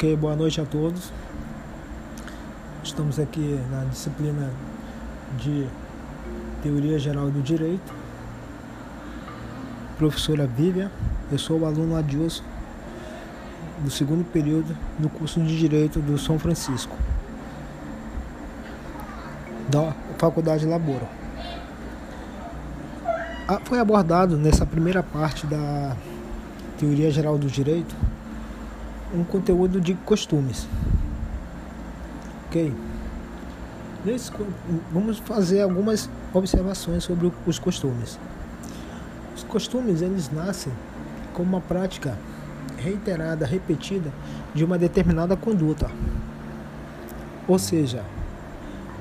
Ok, boa noite a todos. Estamos aqui na disciplina de Teoria Geral do Direito. Professora Vivian, eu sou o aluno Adilson, do segundo período do curso de Direito do São Francisco, da Faculdade Laboro. Ah, foi abordado nessa primeira parte da Teoria Geral do Direito um conteúdo de costumes. Ok? Nesse, vamos fazer algumas observações sobre os costumes. Os costumes eles nascem como uma prática reiterada, repetida de uma determinada conduta. Ou seja,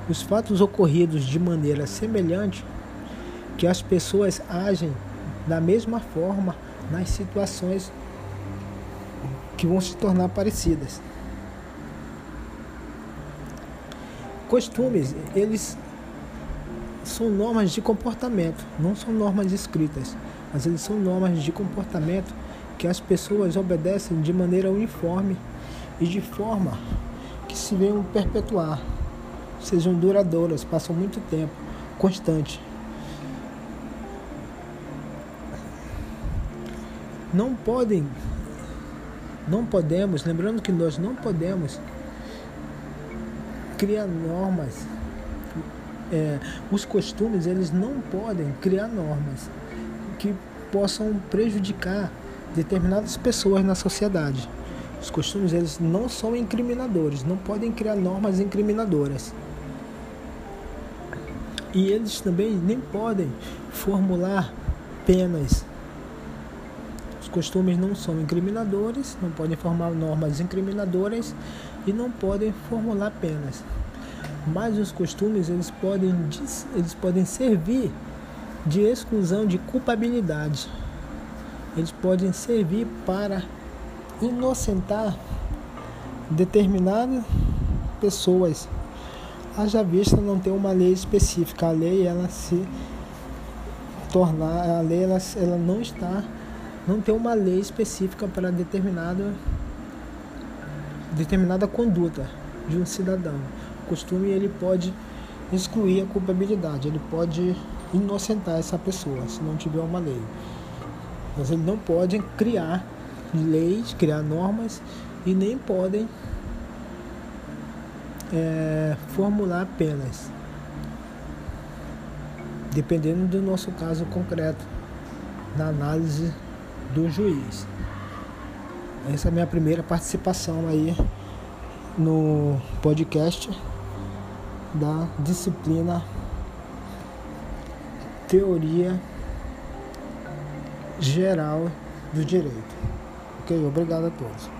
os fatos ocorridos de maneira semelhante que as pessoas agem da mesma forma nas situações que vão se tornar parecidas. Costumes, eles são normas de comportamento, não são normas escritas, mas eles são normas de comportamento que as pessoas obedecem de maneira uniforme e de forma que se venham perpetuar, sejam duradouras, passam muito tempo, constante. Não podem não podemos, lembrando que nós não podemos criar normas. É, os costumes eles não podem criar normas que possam prejudicar determinadas pessoas na sociedade. Os costumes eles não são incriminadores, não podem criar normas incriminadoras. E eles também nem podem formular penas costumes não são incriminadores, não podem formar normas incriminadoras e não podem formular penas. Mas os costumes eles podem, eles podem servir de exclusão de culpabilidade. Eles podem servir para inocentar determinadas pessoas. Haja vista não ter uma lei específica. A lei ela se tornar, a lei ela, ela não está não tem uma lei específica para determinada determinada conduta de um cidadão. O costume ele pode excluir a culpabilidade, ele pode inocentar essa pessoa se não tiver uma lei. Mas ele não pode criar leis, criar normas e nem podem é, formular penas, dependendo do nosso caso concreto, na análise do juiz. Essa é a minha primeira participação aí no podcast da disciplina Teoria Geral do Direito. Ok? Obrigado a todos.